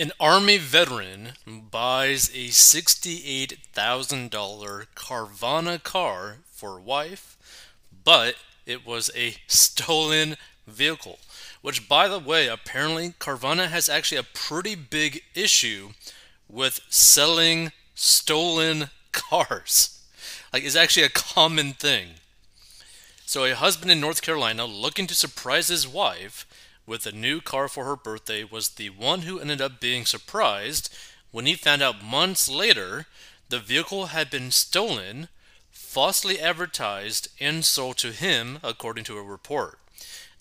An Army veteran buys a $68,000 Carvana car for wife, but it was a stolen vehicle. Which, by the way, apparently Carvana has actually a pretty big issue with selling stolen cars. Like, it's actually a common thing. So, a husband in North Carolina looking to surprise his wife with a new car for her birthday was the one who ended up being surprised when he found out months later the vehicle had been stolen, falsely advertised, and sold to him, according to a report.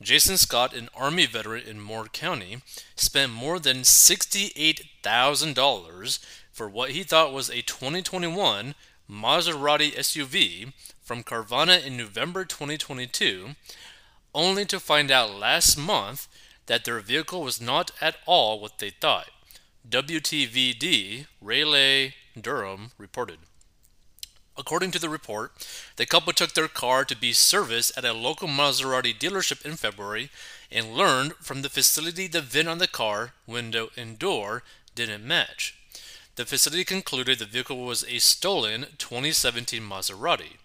Jason Scott, an Army veteran in Moore County, spent more than $68,000 for what he thought was a 2021 Maserati SUV from Carvana in November 2022, only to find out last month that their vehicle was not at all what they thought. WTVD Raleigh Durham reported. According to the report, the couple took their car to be serviced at a local Maserati dealership in February and learned from the facility the VIN on the car, window, and door didn't match. The facility concluded the vehicle was a stolen 2017 Maserati.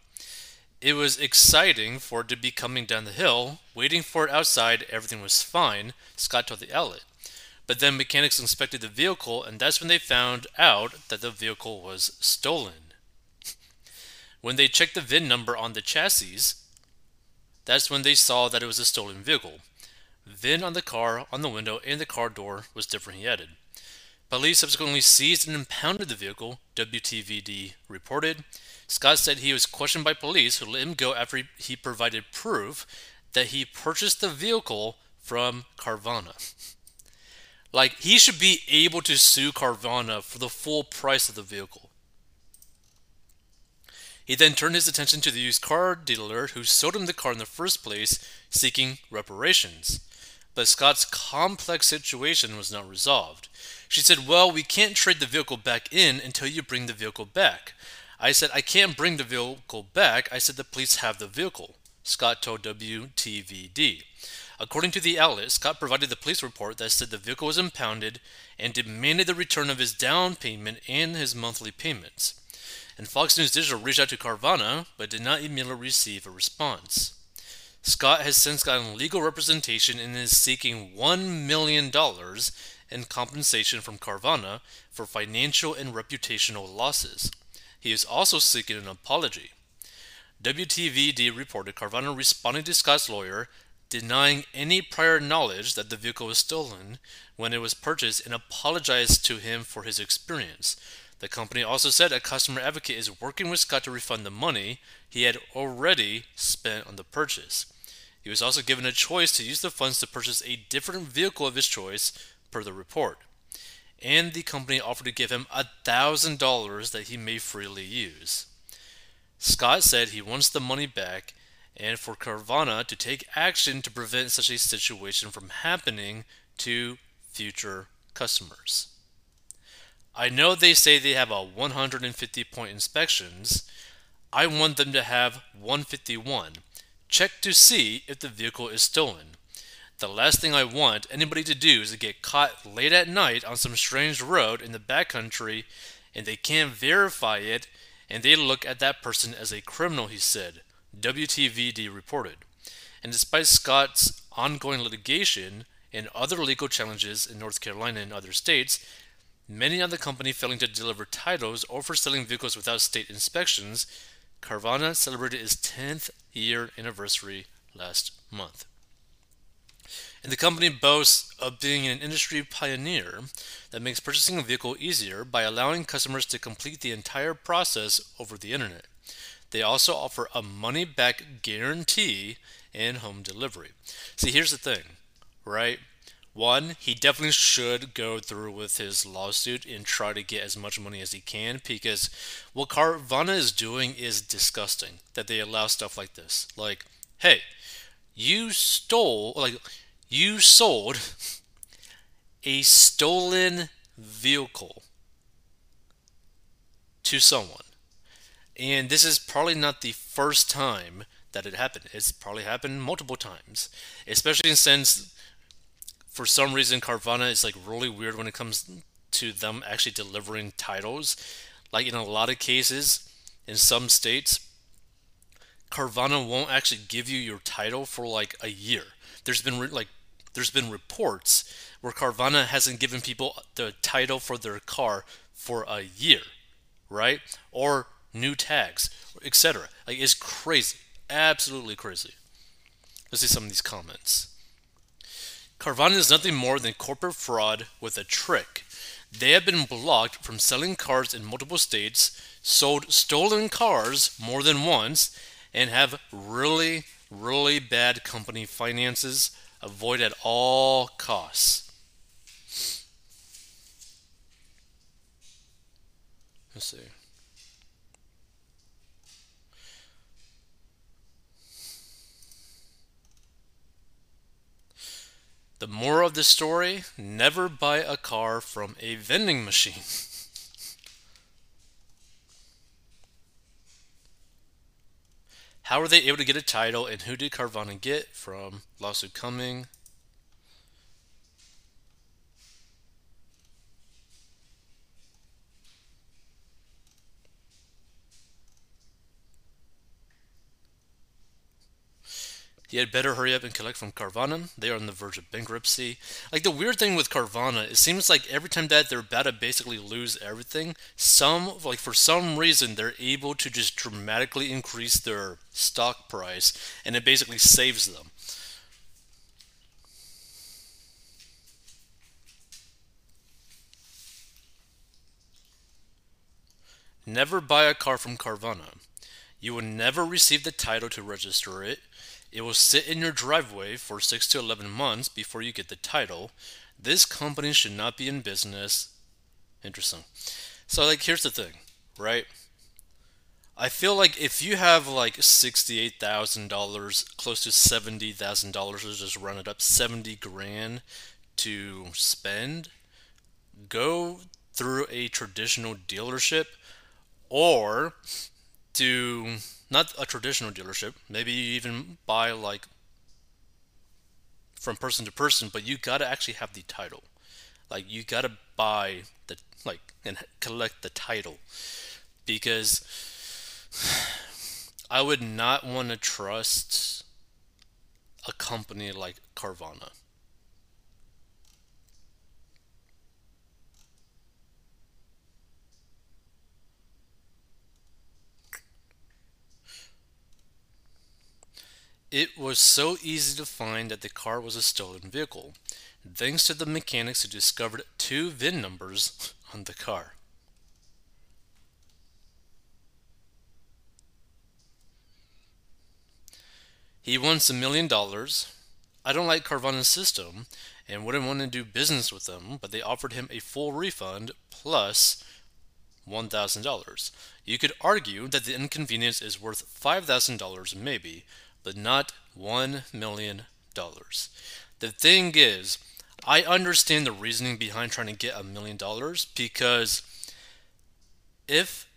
It was exciting for it to be coming down the hill, waiting for it outside, everything was fine, Scott told the outlet. But then mechanics inspected the vehicle, and that's when they found out that the vehicle was stolen. when they checked the VIN number on the chassis, that's when they saw that it was a stolen vehicle. VIN on the car, on the window, and the car door was different, he added. Police subsequently seized and impounded the vehicle, WTVD reported. Scott said he was questioned by police who let him go after he provided proof that he purchased the vehicle from Carvana. Like, he should be able to sue Carvana for the full price of the vehicle. He then turned his attention to the used car dealer who sold him the car in the first place, seeking reparations. But Scott's complex situation was not resolved. She said, Well, we can't trade the vehicle back in until you bring the vehicle back. I said, I can't bring the vehicle back. I said, the police have the vehicle. Scott told WTVD. According to the outlet, Scott provided the police report that said the vehicle was impounded and demanded the return of his down payment and his monthly payments. And Fox News Digital reached out to Carvana but did not immediately receive a response. Scott has since gotten legal representation and is seeking $1 million in compensation from Carvana for financial and reputational losses. He is also seeking an apology. WTVD reported Carvana responded to Scott's lawyer, denying any prior knowledge that the vehicle was stolen when it was purchased and apologized to him for his experience. The company also said a customer advocate is working with Scott to refund the money he had already spent on the purchase. He was also given a choice to use the funds to purchase a different vehicle of his choice, per the report and the company offered to give him $1,000 that he may freely use. Scott said he wants the money back and for Carvana to take action to prevent such a situation from happening to future customers. I know they say they have a 150 point inspections. I want them to have 151. Check to see if the vehicle is stolen. The last thing I want anybody to do is to get caught late at night on some strange road in the backcountry and they can't verify it and they look at that person as a criminal, he said. WTVD reported. And despite Scott's ongoing litigation and other legal challenges in North Carolina and other states, many on the company failing to deliver titles or for selling vehicles without state inspections, Carvana celebrated its 10th year anniversary last month. And the company boasts of being an industry pioneer that makes purchasing a vehicle easier by allowing customers to complete the entire process over the internet. They also offer a money back guarantee and home delivery. See, here's the thing, right? One, he definitely should go through with his lawsuit and try to get as much money as he can because what Carvana is doing is disgusting that they allow stuff like this. Like, hey, you stole, like, you sold a stolen vehicle to someone. And this is probably not the first time that it happened. It's probably happened multiple times, especially since for some reason Carvana is like really weird when it comes to them actually delivering titles. Like in a lot of cases, in some states, Carvana won't actually give you your title for like a year. There's been like there's been reports where Carvana hasn't given people the title for their car for a year, right? Or new tags, etc. Like it's crazy, absolutely crazy. Let's see some of these comments. Carvana is nothing more than corporate fraud with a trick. They have been blocked from selling cars in multiple states, sold stolen cars more than once, and have really, really bad company finances. Avoid at all costs. Let's see. The moral of the story never buy a car from a vending machine. How were they able to get a title and who did Carvana get from lawsuit coming? He had better hurry up and collect from Carvana. They are on the verge of bankruptcy. Like the weird thing with Carvana, it seems like every time that they're about to basically lose everything, some like for some reason they're able to just dramatically increase their stock price, and it basically saves them. Never buy a car from Carvana. You will never receive the title to register it. It will sit in your driveway for 6 to 11 months before you get the title. This company should not be in business. Interesting. So, like, here's the thing, right? I feel like if you have like $68,000, close to $70,000, let's just run it up, 70 grand to spend, go through a traditional dealership or do not a traditional dealership. Maybe you even buy like from person to person, but you gotta actually have the title. Like you gotta buy the like and collect the title because I would not want to trust a company like Carvana. It was so easy to find that the car was a stolen vehicle, thanks to the mechanics who discovered two VIN numbers on the car. He wants a million dollars. I don't like Carvana's system and wouldn't want to do business with them, but they offered him a full refund plus $1,000. You could argue that the inconvenience is worth $5,000 maybe, but not $1 million. The thing is, I understand the reasoning behind trying to get a million dollars because if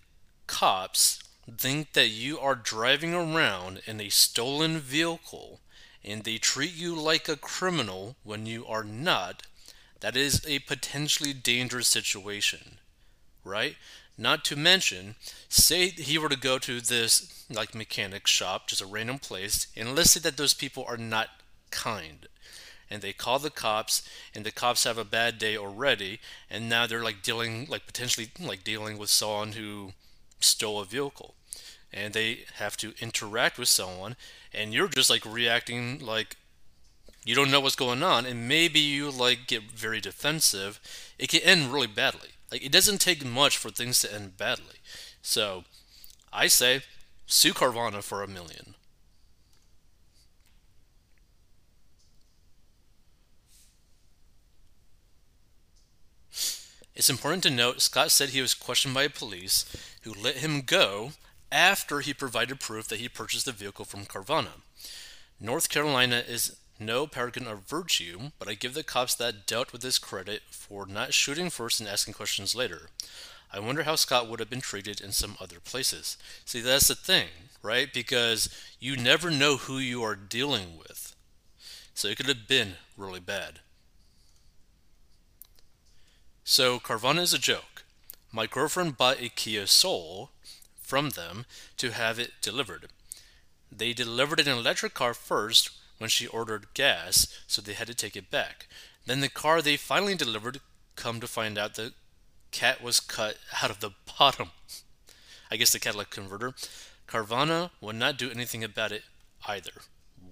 cops think that you are driving around in a stolen vehicle and they treat you like a criminal when you are not, that is a potentially dangerous situation, right? Not to mention, say he were to go to this like mechanic shop, just a random place, and let's say that those people are not kind. And they call the cops, and the cops have a bad day already, and now they're like dealing, like potentially like dealing with someone who stole a vehicle, and they have to interact with someone, and you're just like reacting like you don't know what's going on, and maybe you like get very defensive. It can end really badly. Like it doesn't take much for things to end badly. So I say sue Carvana for a million. It's important to note Scott said he was questioned by police who let him go after he provided proof that he purchased the vehicle from Carvana. North Carolina is no paragon of virtue, but I give the cops that dealt with this credit for not shooting first and asking questions later. I wonder how Scott would have been treated in some other places. See, that's the thing, right? Because you never know who you are dealing with. So it could have been really bad. So Carvana is a joke. My girlfriend bought a Kia Soul from them to have it delivered. They delivered an electric car first when she ordered gas, so they had to take it back. Then the car they finally delivered, come to find out the cat was cut out of the bottom. I guess the catalytic converter. Carvana would not do anything about it either.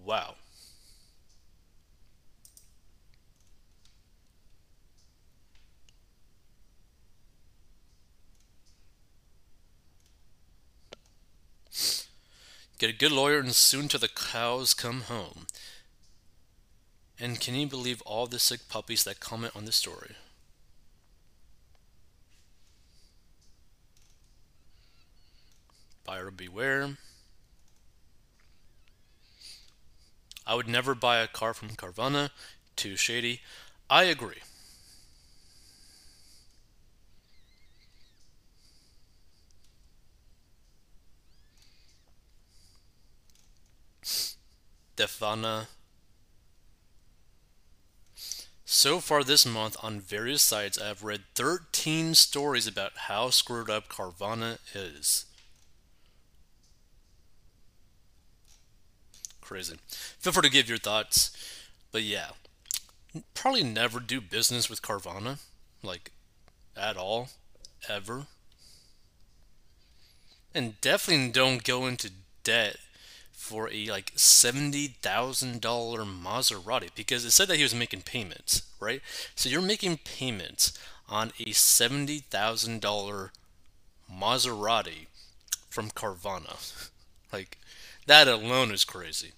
Wow. Get a good lawyer and soon till the cows come home. And can you believe all the sick puppies that comment on this story? Buyer beware. I would never buy a car from Carvana. Too shady. I agree. Defana. So far this month, on various sites, I have read 13 stories about how screwed up Carvana is. Crazy. Feel free to give your thoughts. But yeah, probably never do business with Carvana. Like, at all. Ever. And definitely don't go into debt for a like $70,000 Maserati because it said that he was making payments, right? So you're making payments on a $70,000 Maserati from Carvana. like that alone is crazy.